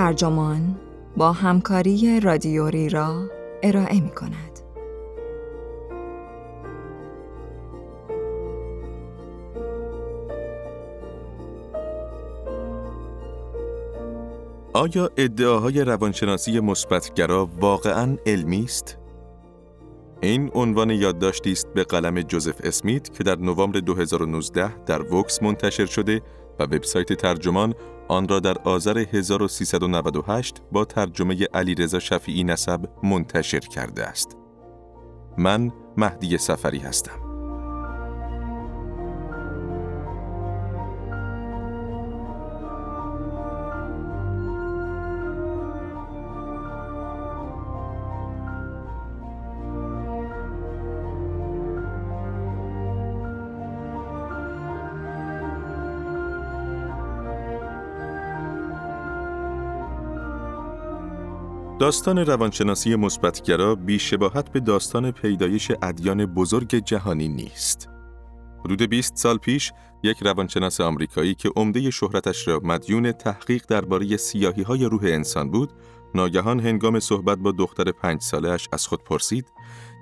ترجمان با همکاری رادیوری را ارائه می کند. آیا ادعاهای روانشناسی مثبتگرا واقعا علمی است؟ این عنوان یادداشتی است به قلم جوزف اسمیت که در نوامبر 2019 در وکس منتشر شده و وبسایت ترجمان آن را در آذر 1398 با ترجمه علیرضا شفیعی نسب منتشر کرده است. من مهدی سفری هستم. داستان روانشناسی مثبتگرا بیشباهت به داستان پیدایش ادیان بزرگ جهانی نیست. حدود 20 سال پیش یک روانشناس آمریکایی که عمده شهرتش را مدیون تحقیق درباره سیاهی های روح انسان بود، ناگهان هنگام صحبت با دختر پنج سالش از خود پرسید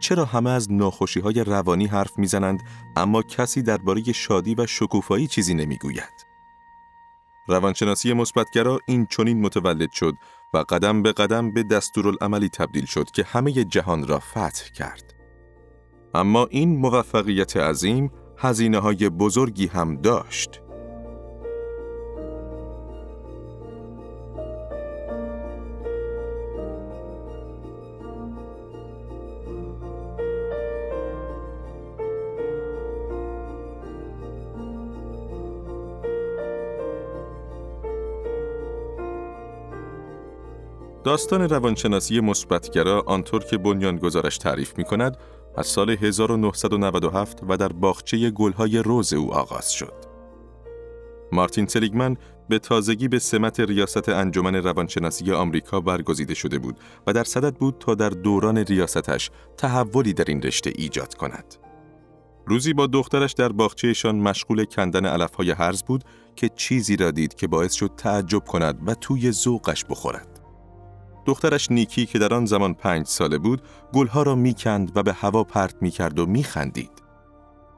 چرا همه از ناخوشی های روانی حرف می‌زنند اما کسی درباره شادی و شکوفایی چیزی نمی‌گوید. روانشناسی مثبتگرا این چنین متولد شد و قدم به قدم به دستورالعملی تبدیل شد که همه جهان را فتح کرد. اما این موفقیت عظیم هزینه های بزرگی هم داشت. داستان روانشناسی مثبتگرا آنطور که بنیانگذارش تعریف می کند از سال 1997 و در باغچه گلهای روز او آغاز شد. مارتین سلیگمن به تازگی به سمت ریاست انجمن روانشناسی آمریکا برگزیده شده بود و در صدد بود تا در دوران ریاستش تحولی در این رشته ایجاد کند. روزی با دخترش در باغچهشان مشغول کندن علفهای هرز بود که چیزی را دید که باعث شد تعجب کند و توی ذوقش بخورد. دخترش نیکی که در آن زمان پنج ساله بود گلها را می‌کند و به هوا پرت می‌کرد و میخندید.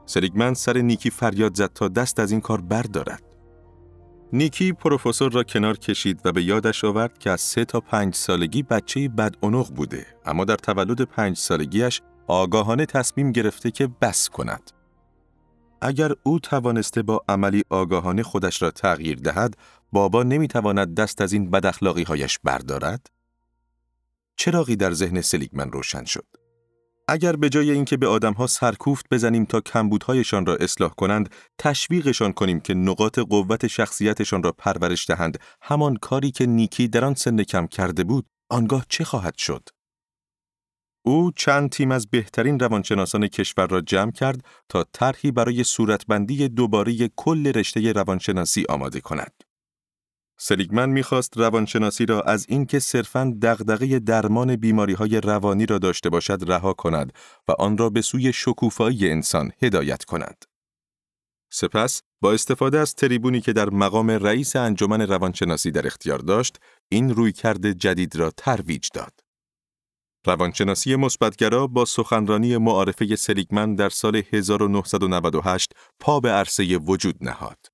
سریگمن سر نیکی فریاد زد تا دست از این کار بردارد. نیکی پروفسور را کنار کشید و به یادش آورد که از سه تا پنج سالگی بچه بد بوده اما در تولد پنج سالگیش آگاهانه تصمیم گرفته که بس کند. اگر او توانسته با عملی آگاهانه خودش را تغییر دهد، بابا نمی‌تواند دست از این بداخلاقی هایش بردارد؟ چراغی در ذهن سلیگمن روشن شد. اگر به جای اینکه به آدمها سرکوفت بزنیم تا کمبودهایشان را اصلاح کنند، تشویقشان کنیم که نقاط قوت شخصیتشان را پرورش دهند، همان کاری که نیکی در آن سن کم کرده بود، آنگاه چه خواهد شد؟ او چند تیم از بهترین روانشناسان کشور را جمع کرد تا طرحی برای صورتبندی دوباره کل رشته روانشناسی آماده کند. سلیگمن می‌خواست روانشناسی را از اینکه صرفاً دغدغه درمان بیماری های روانی را داشته باشد رها کند و آن را به سوی شکوفایی انسان هدایت کند. سپس با استفاده از تریبونی که در مقام رئیس انجمن روانشناسی در اختیار داشت، این رویکرد جدید را ترویج داد. روانشناسی مثبتگرا با سخنرانی معارفه سلیگمن در سال 1998 پا به عرصه وجود نهاد.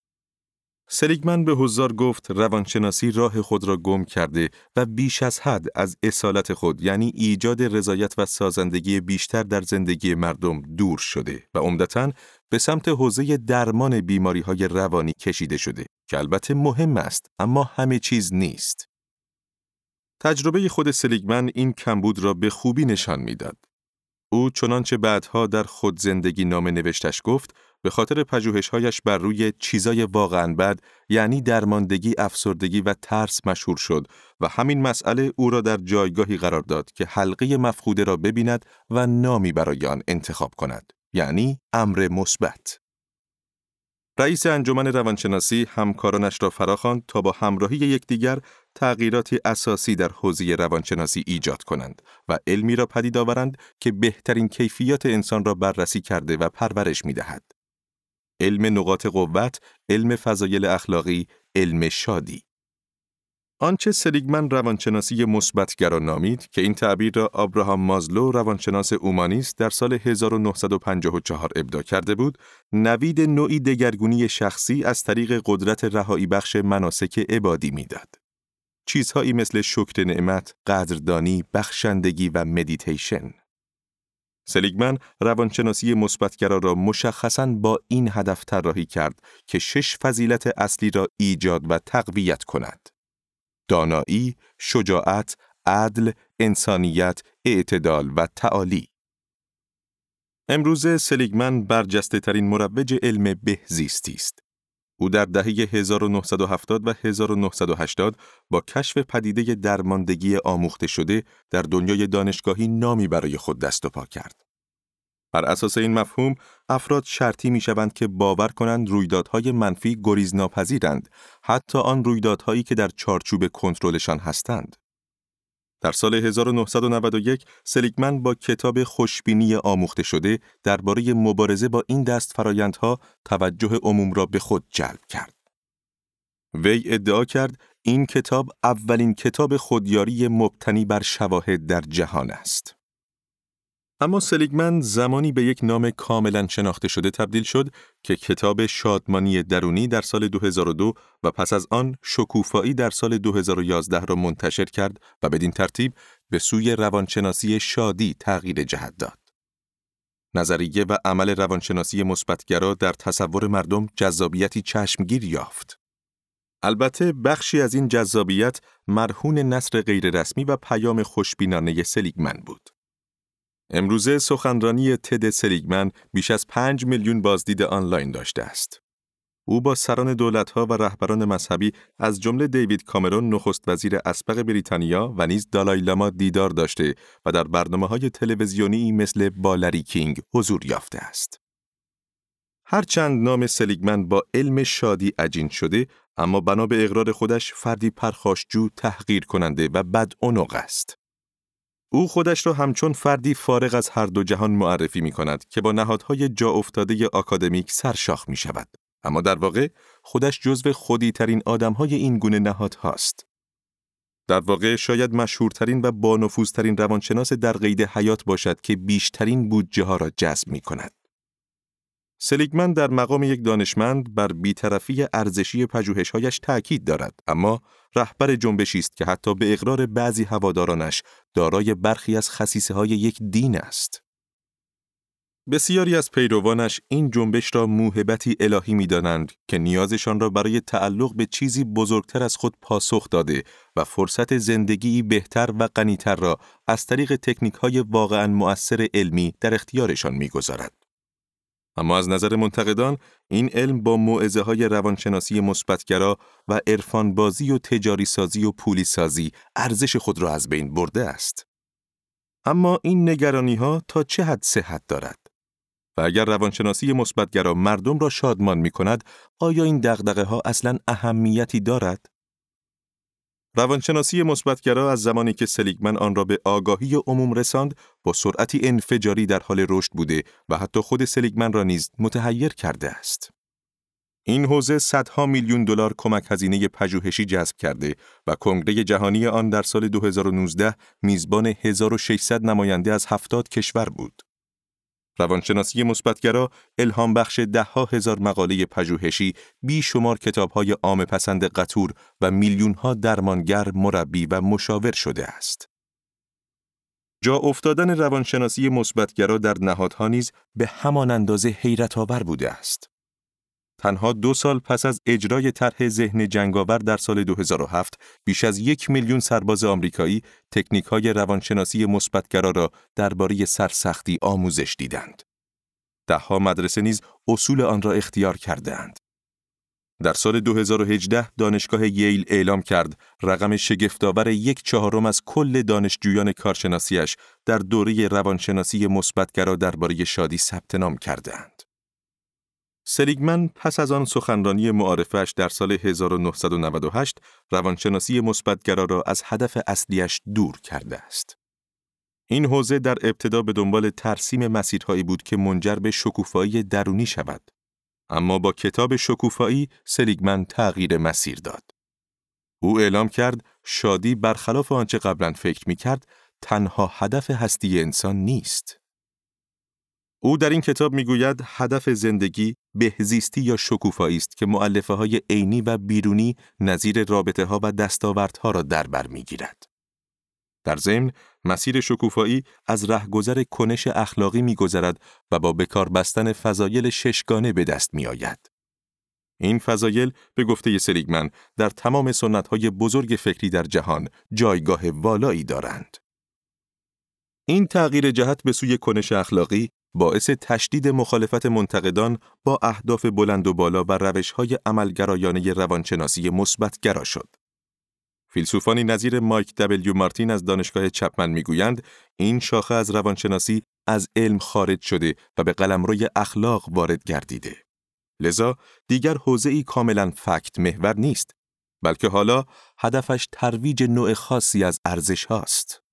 سلیگمن به حضار گفت روانشناسی راه خود را گم کرده و بیش از حد از اصالت خود یعنی ایجاد رضایت و سازندگی بیشتر در زندگی مردم دور شده و عمدتا به سمت حوزه درمان بیماری های روانی کشیده شده که البته مهم است اما همه چیز نیست. تجربه خود سلیگمن این کمبود را به خوبی نشان می‌داد. او چنانچه بعدها در خود زندگی نامه نوشتش گفت به خاطر پژوهش‌هایش بر روی چیزای واقعا بد یعنی درماندگی، افسردگی و ترس مشهور شد و همین مسئله او را در جایگاهی قرار داد که حلقه مفقوده را ببیند و نامی برای آن انتخاب کند یعنی امر مثبت. رئیس انجمن روانشناسی همکارانش را فراخواند تا با همراهی یکدیگر تغییراتی اساسی در حوزه روانشناسی ایجاد کنند و علمی را پدید آورند که بهترین کیفیات انسان را بررسی کرده و پرورش می دهد. علم نقاط قوت، علم فضایل اخلاقی، علم شادی. آنچه سلیگمن روانشناسی مثبتگرا نامید که این تعبیر را آبراهام مازلو روانشناس اومانیست در سال 1954 ابدا کرده بود، نوید نوعی دگرگونی شخصی از طریق قدرت رهایی بخش مناسک عبادی می‌داد. چیزهایی مثل شکر نعمت، قدردانی، بخشندگی و مدیتیشن. سلیگمن روانشناسی مثبتگرا را مشخصاً با این هدف طراحی کرد که شش فضیلت اصلی را ایجاد و تقویت کند. دانایی، شجاعت، عدل، انسانیت، اعتدال و تعالی. امروزه سلیگمن برجسته ترین مروج علم بهزیستی است. او در دهه 1970 و 1980 با کشف پدیده درماندگی آموخته شده در دنیای دانشگاهی نامی برای خود دست و پا کرد. بر اساس این مفهوم، افراد شرطی می شوند که باور کنند رویدادهای منفی گریز ناپذیرند، حتی آن رویدادهایی که در چارچوب کنترلشان هستند. در سال 1991 سلیگمن با کتاب خوشبینی آموخته شده درباره مبارزه با این دست فرایندها توجه عموم را به خود جلب کرد. وی ادعا کرد این کتاب اولین کتاب خودیاری مبتنی بر شواهد در جهان است. اما سلیگمن زمانی به یک نام کاملا شناخته شده تبدیل شد که کتاب شادمانی درونی در سال 2002 و پس از آن شکوفایی در سال 2011 را منتشر کرد و بدین ترتیب به سوی روانشناسی شادی تغییر جهت داد. نظریه و عمل روانشناسی مثبتگرا در تصور مردم جذابیتی چشمگیر یافت. البته بخشی از این جذابیت مرهون نصر غیررسمی و پیام خوشبینانه سلیگمن بود. امروزه سخنرانی تد سلیگمن بیش از 5 میلیون بازدید آنلاین داشته است. او با سران دولتها و رهبران مذهبی از جمله دیوید کامرون نخست وزیر اسبق بریتانیا و نیز دالای لاما دیدار داشته و در برنامه های تلویزیونی مثل بالری کینگ حضور یافته است. هرچند نام سلیگمن با علم شادی عجین شده، اما بنا به اقرار خودش فردی پرخاشجو تحقیر کننده و بد است. او خودش را همچون فردی فارغ از هر دو جهان معرفی می کند که با نهادهای جا افتاده آکادمیک سرشاخ می شود. اما در واقع خودش جزو خودی ترین آدم های این گونه نهاد هاست. در واقع شاید مشهورترین و بانفوذترین روانشناس در قید حیات باشد که بیشترین بودجه ها را جذب می کند. سلیگمن در مقام یک دانشمند بر بیطرفی ارزشی پژوهش‌هایش تأکید دارد اما رهبر جنبشی است که حتی به اقرار بعضی هوادارانش دارای برخی از خصیصه های یک دین است. بسیاری از پیروانش این جنبش را موهبتی الهی می دانند که نیازشان را برای تعلق به چیزی بزرگتر از خود پاسخ داده و فرصت زندگی بهتر و غنیتر را از طریق تکنیک های واقعا مؤثر علمی در اختیارشان می گذارد. اما از نظر منتقدان این علم با معزه های روانشناسی مثبتگرا و عرفان بازی و تجاری سازی و پولی سازی ارزش خود را از بین برده است. اما این نگرانی ها تا چه حد صحت دارد؟ و اگر روانشناسی مثبتگرا مردم را شادمان می کند، آیا این دغدغه ها اصلا اهمیتی دارد؟ روانشناسی مثبتگرا از زمانی که سلیگمن آن را به آگاهی عموم رساند با سرعتی انفجاری در حال رشد بوده و حتی خود سلیگمن را نیز متحیر کرده است. این حوزه صدها میلیون دلار کمک هزینه پژوهشی جذب کرده و کنگره جهانی آن در سال 2019 میزبان 1600 نماینده از 70 کشور بود. روانشناسی مثبتگرا الهام بخش دهها هزار مقاله پژوهشی، بیشمار کتابهای عام پسند قطور و میلیونها درمانگر، مربی و مشاور شده است. جا افتادن روانشناسی مثبتگرا در نهادها نیز به همان اندازه حیرت آور بوده است. تنها دو سال پس از اجرای طرح ذهن جنگاور در سال 2007 بیش از یک میلیون سرباز آمریکایی تکنیک های روانشناسی مثبتگرا را درباره سرسختی آموزش دیدند. دهها مدرسه نیز اصول آن را اختیار کردهاند. در سال 2018 دانشگاه ییل اعلام کرد رقم شگفتآور یک چهارم از کل دانشجویان کارشناسیش در دوره روانشناسی مثبتگرا درباره شادی ثبت نام کردهاند. سلیگمن پس از آن سخنرانی معارفش در سال 1998 روانشناسی مثبتگرا را از هدف اصلیش دور کرده است. این حوزه در ابتدا به دنبال ترسیم مسیرهایی بود که منجر به شکوفایی درونی شود. اما با کتاب شکوفایی سلیگمن تغییر مسیر داد. او اعلام کرد شادی برخلاف آنچه قبلا فکر می کرد تنها هدف هستی انسان نیست. او در این کتاب می‌گوید هدف زندگی بهزیستی یا شکوفایی است که معلفه های عینی و بیرونی نظیر رابطه ها و دستاوردها را در بر می‌گیرد. در ضمن مسیر شکوفایی از رهگذر کنش اخلاقی میگذرد و با بکار بستن فضایل ششگانه به دست می آید. این فضایل به گفته سلیگمن در تمام های بزرگ فکری در جهان جایگاه والایی دارند. این تغییر جهت به سوی کنش اخلاقی باعث تشدید مخالفت منتقدان با اهداف بلند و بالا و روش‌های عملگرایانه روانشناسی مثبتگرا شد. فیلسوفانی نظیر مایک دبلیو مارتین از دانشگاه چپمن می‌گویند این شاخه از روانشناسی از علم خارج شده و به قلمروی اخلاق وارد گردیده. لذا دیگر حوزه ای کاملا فکت محور نیست بلکه حالا هدفش ترویج نوع خاصی از ارزش هاست.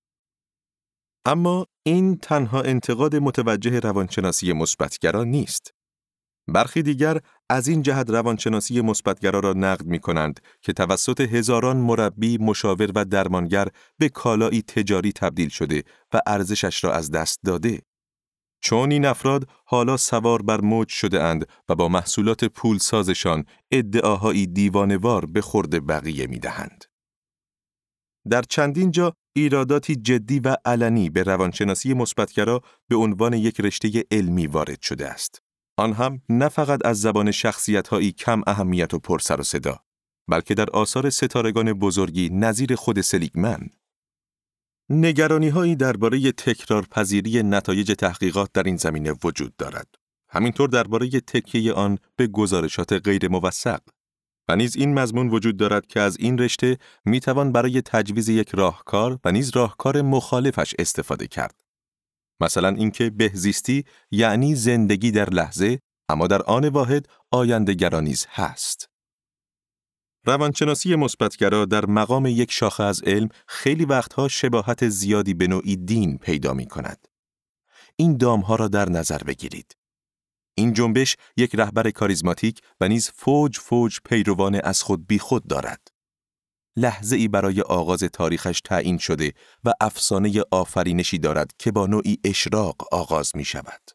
اما این تنها انتقاد متوجه روانشناسی مثبتگرا نیست. برخی دیگر از این جهت روانشناسی مثبتگرا را نقد می کنند که توسط هزاران مربی، مشاور و درمانگر به کالایی تجاری تبدیل شده و ارزشش را از دست داده. چون این افراد حالا سوار بر موج شده اند و با محصولات پول سازشان ادعاهایی دیوانوار به خورد بقیه می دهند. در چندین جا ایراداتی جدی و علنی به روانشناسی مثبتگرا به عنوان یک رشته علمی وارد شده است. آن هم نه فقط از زبان شخصیت‌هایی کم اهمیت و پرسر و صدا، بلکه در آثار ستارگان بزرگی نظیر خود سلیگمن. نگرانی هایی درباره تکرار پذیری نتایج تحقیقات در این زمینه وجود دارد. همینطور درباره تکیه آن به گزارشات غیر موثق. و نیز این مضمون وجود دارد که از این رشته می توان برای تجویز یک راهکار و نیز راهکار مخالفش استفاده کرد. مثلا اینکه بهزیستی یعنی زندگی در لحظه اما در آن واحد آینده گرانیز هست. روانشناسی مثبتگرا در مقام یک شاخه از علم خیلی وقتها شباهت زیادی به نوعی دین پیدا می کند. این دامها را در نظر بگیرید. این جنبش یک رهبر کاریزماتیک و نیز فوج فوج پیروان از خود بی خود دارد. لحظه ای برای آغاز تاریخش تعیین شده و افسانه آفرینشی دارد که با نوعی اشراق آغاز می شود.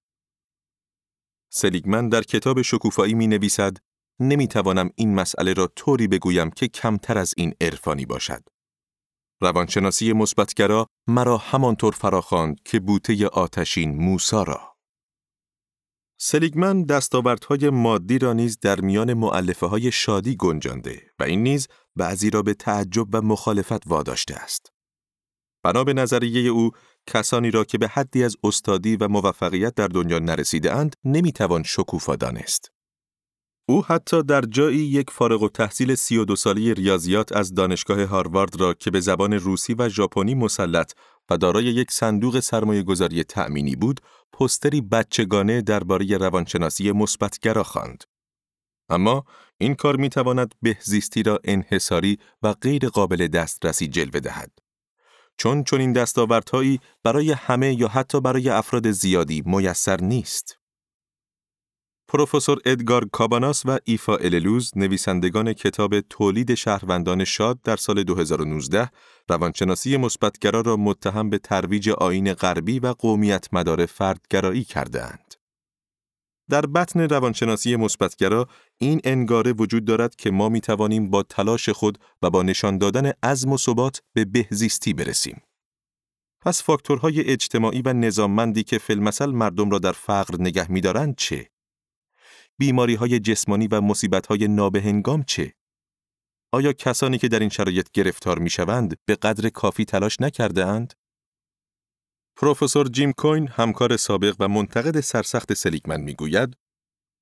سلیگمن در کتاب شکوفایی می نویسد نمی توانم این مسئله را طوری بگویم که کمتر از این عرفانی باشد. روانشناسی مثبتگرا مرا همانطور فراخواند که بوته آتشین موسا را. سلیگمن دستاوردهای مادی را نیز در میان معلفه های شادی گنجانده و این نیز بعضی را به تعجب و مخالفت واداشته است. بنا به نظریه او کسانی را که به حدی از استادی و موفقیت در دنیا نرسیده اند نمی‌توان شکوفا دانست. او حتی در جایی یک فارغ و تحصیل 32 سالی ریاضیات از دانشگاه هاروارد را که به زبان روسی و ژاپنی مسلط و دارای یک صندوق سرمایه گذاری تأمینی بود، پستری بچگانه درباره روانشناسی مثبتگرا خواند. اما این کار می تواند بهزیستی را انحصاری و غیر قابل دسترسی جلوه دهد. چون چون این دستاوردهایی برای همه یا حتی برای افراد زیادی میسر نیست. پروفسور ادگار کاباناس و ایفا اللوز نویسندگان کتاب تولید شهروندان شاد در سال 2019 روانشناسی مثبتگرا را متهم به ترویج آین غربی و قومیت مدار فردگرایی کردهاند. در بطن روانشناسی مثبتگرا این انگاره وجود دارد که ما می توانیم با تلاش خود و با نشان دادن عزم و ثبات به بهزیستی برسیم. پس فاکتورهای اجتماعی و نظاممندی که فیلمسل مردم را در فقر نگه می‌دارند چه؟ بیماری های جسمانی و مصیبت های نابهنگام چه؟ آیا کسانی که در این شرایط گرفتار می شوند به قدر کافی تلاش نکرده اند؟ پروفسور جیم کوین همکار سابق و منتقد سرسخت سلیگمن می گوید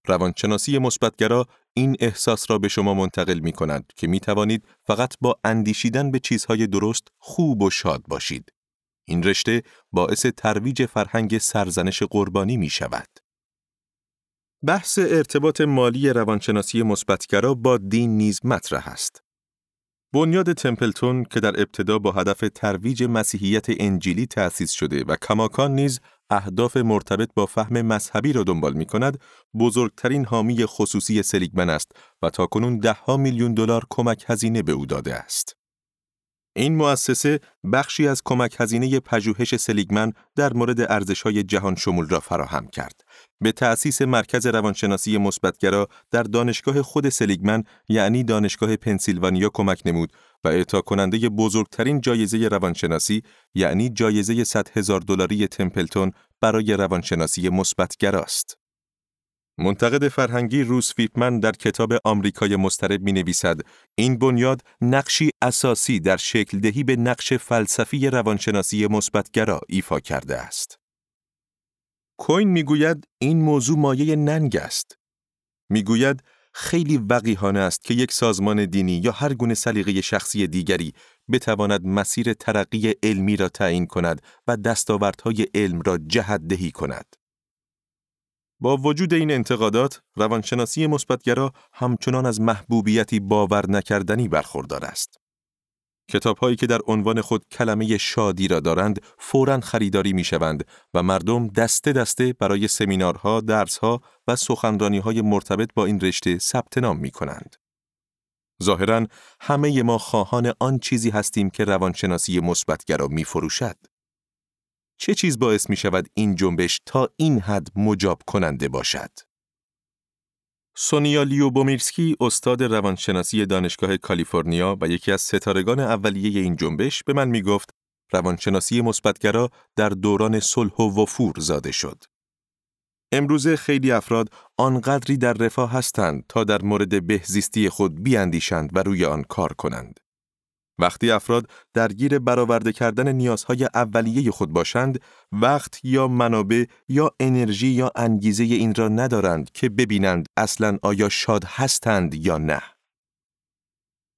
روانشناسی مثبتگرا این احساس را به شما منتقل می کند که می توانید فقط با اندیشیدن به چیزهای درست خوب و شاد باشید. این رشته باعث ترویج فرهنگ سرزنش قربانی می شود. بحث ارتباط مالی روانشناسی مثبتگرا با دین نیز مطرح است. بنیاد تمپلتون که در ابتدا با هدف ترویج مسیحیت انجیلی تأسیس شده و کماکان نیز اهداف مرتبط با فهم مذهبی را دنبال می کند، بزرگترین حامی خصوصی سلیگمن است و تاکنون دهها میلیون دلار کمک هزینه به او داده است. این مؤسسه بخشی از کمک هزینه پژوهش سلیگمن در مورد ارزش‌های جهان شمول را فراهم کرد. به تأسیس مرکز روانشناسی مثبتگرا در دانشگاه خود سلیگمن یعنی دانشگاه پنسیلوانیا کمک نمود و اعطا کننده بزرگترین جایزه روانشناسی یعنی جایزه 100 هزار دلاری تمپلتون برای روانشناسی مثبتگراست. منتقد فرهنگی روس فیپمن در کتاب آمریکای مسترب می نویسد این بنیاد نقشی اساسی در شکل دهی به نقش فلسفی روانشناسی مثبتگرا ایفا کرده است. کوین می‌گوید این موضوع مایه ننگ است. می‌گوید خیلی وقیحانه است که یک سازمان دینی یا هر گونه سلیقه شخصی دیگری بتواند مسیر ترقی علمی را تعیین کند و دستاوردهای علم را جهت دهی کند. با وجود این انتقادات، روانشناسی مثبتگرا همچنان از محبوبیتی باور نکردنی برخوردار است. کتابهایی که در عنوان خود کلمه شادی را دارند فوراً خریداری می شوند و مردم دسته دسته برای سمینارها، درسها و سخنرانیهای مرتبط با این رشته ثبت نام می کنند. ظاهراً همه ما خواهان آن چیزی هستیم که روانشناسی مثبتگرا می فروشد. چه چیز باعث می شود این جنبش تا این حد مجاب کننده باشد؟ سونیا لیوبومیرسکی استاد روانشناسی دانشگاه کالیفرنیا و یکی از ستارگان اولیه این جنبش به من می گفت روانشناسی مثبتگرا در دوران صلح و وفور زاده شد. امروزه خیلی افراد آنقدری در رفاه هستند تا در مورد بهزیستی خود بیاندیشند و روی آن کار کنند. وقتی افراد درگیر برآورده کردن نیازهای اولیه خود باشند، وقت یا منابع یا انرژی یا انگیزه این را ندارند که ببینند اصلا آیا شاد هستند یا نه.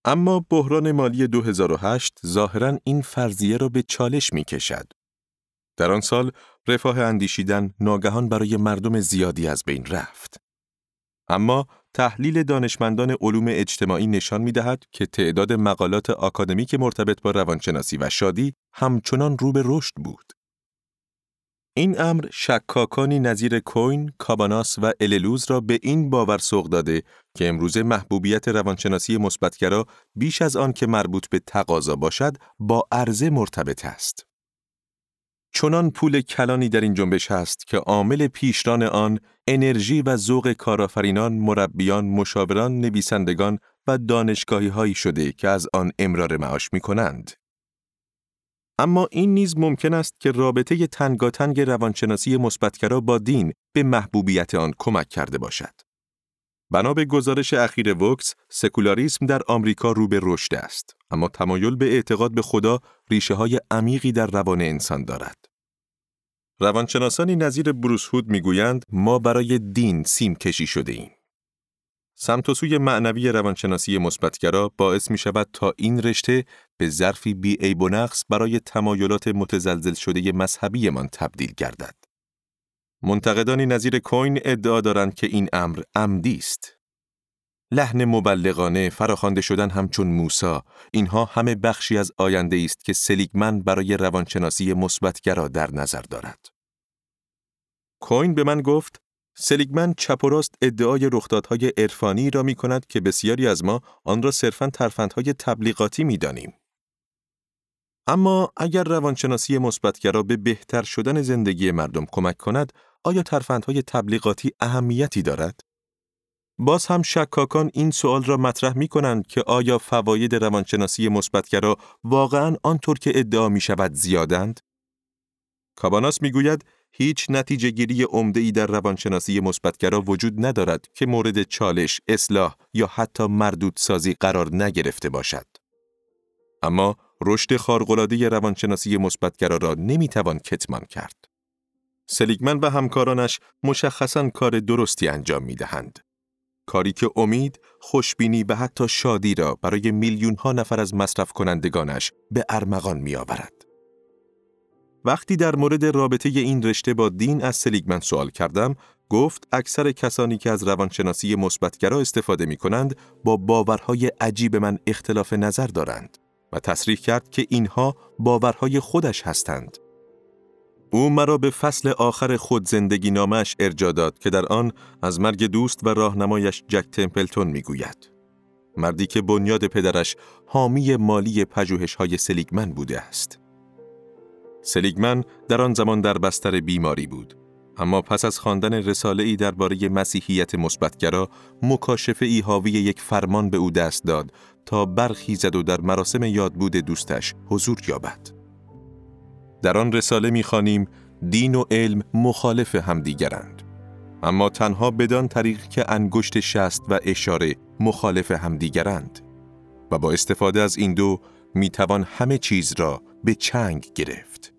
اما بحران مالی 2008 ظاهرا این فرضیه را به چالش می کشد. در آن سال رفاه اندیشیدن ناگهان برای مردم زیادی از بین رفت. اما تحلیل دانشمندان علوم اجتماعی نشان می دهد که تعداد مقالات آکادمیک مرتبط با روانشناسی و شادی همچنان رو به رشد بود. این امر شکاکانی نظیر کوین، کاباناس و اللوز را به این باور سوق داده که امروز محبوبیت روانشناسی مثبتگرا بیش از آن که مربوط به تقاضا باشد با عرضه مرتبط است. چنان پول کلانی در این جنبش هست که عامل پیشران آن انرژی و ذوق کارآفرینان، مربیان، مشاوران، نویسندگان و دانشگاهی هایی شده که از آن امرار معاش می کنند. اما این نیز ممکن است که رابطه تنگاتنگ روانشناسی مثبتگرا با دین به محبوبیت آن کمک کرده باشد. بنا به گزارش اخیر وکس، سکولاریسم در آمریکا رو به رشد است، اما تمایل به اعتقاد به خدا ریشه های عمیقی در روان انسان دارد. روانشناسانی نظیر بروس هود می‌گویند ما برای دین سیم کشی شده ایم. سمت و سوی معنوی روانشناسی مثبتگرا باعث می شود تا این رشته به ظرفی بی عیب و نقص برای تمایلات متزلزل شده مذهبیمان تبدیل گردد. منتقدانی نظیر کوین ادعا دارند که این امر عمدی است. لحن مبلغانه فراخوانده شدن همچون موسا اینها همه بخشی از آینده است که سلیگمن برای روانشناسی مثبتگرا در نظر دارد. کوین به من گفت سلیگمن چپ و راست ادعای رخدادهای عرفانی را می کند که بسیاری از ما آن را صرفاً ترفندهای تبلیغاتی می دانیم. اما اگر روانشناسی مثبتگرا به بهتر شدن زندگی مردم کمک کند، آیا ترفندهای تبلیغاتی اهمیتی دارد؟ باز هم شکاکان این سوال را مطرح می کنند که آیا فواید روانشناسی مثبتگرا واقعا آنطور که ادعا می شود زیادند؟ کاباناس می گوید هیچ نتیجه گیری ای در روانشناسی مثبتگرا وجود ندارد که مورد چالش، اصلاح یا حتی مردود سازی قرار نگرفته باشد. اما رشد خارق‌العاده روانشناسی مثبتگرا را نمی‌توان کتمان کرد. سلیگمن و همکارانش مشخصاً کار درستی انجام می دهند. کاری که امید، خوشبینی و حتی شادی را برای میلیون ها نفر از مصرف کنندگانش به ارمغان می آورد. وقتی در مورد رابطه این رشته با دین از سلیگمن سوال کردم، گفت اکثر کسانی که از روانشناسی مثبتگرا استفاده می کنند با باورهای عجیب من اختلاف نظر دارند و تصریح کرد که اینها باورهای خودش هستند. او مرا به فصل آخر خود زندگی نامش ارجا داد که در آن از مرگ دوست و راهنمایش جک تمپلتون می‌گوید. مردی که بنیاد پدرش حامی مالی پژوهش های سلیگمن بوده است. سلیگمن در آن زمان در بستر بیماری بود اما پس از خواندن رساله ای درباره مسیحیت مثبتگرا مکاشفه ای حاوی یک فرمان به او دست داد تا برخیزد و در مراسم یادبود دوستش حضور یابد. در آن رساله می‌خوانیم دین و علم مخالف همدیگرند. اما تنها بدان طریق که انگشت شست و اشاره مخالف همدیگرند. و با استفاده از این دو می‌توان همه چیز را به چنگ گرفت.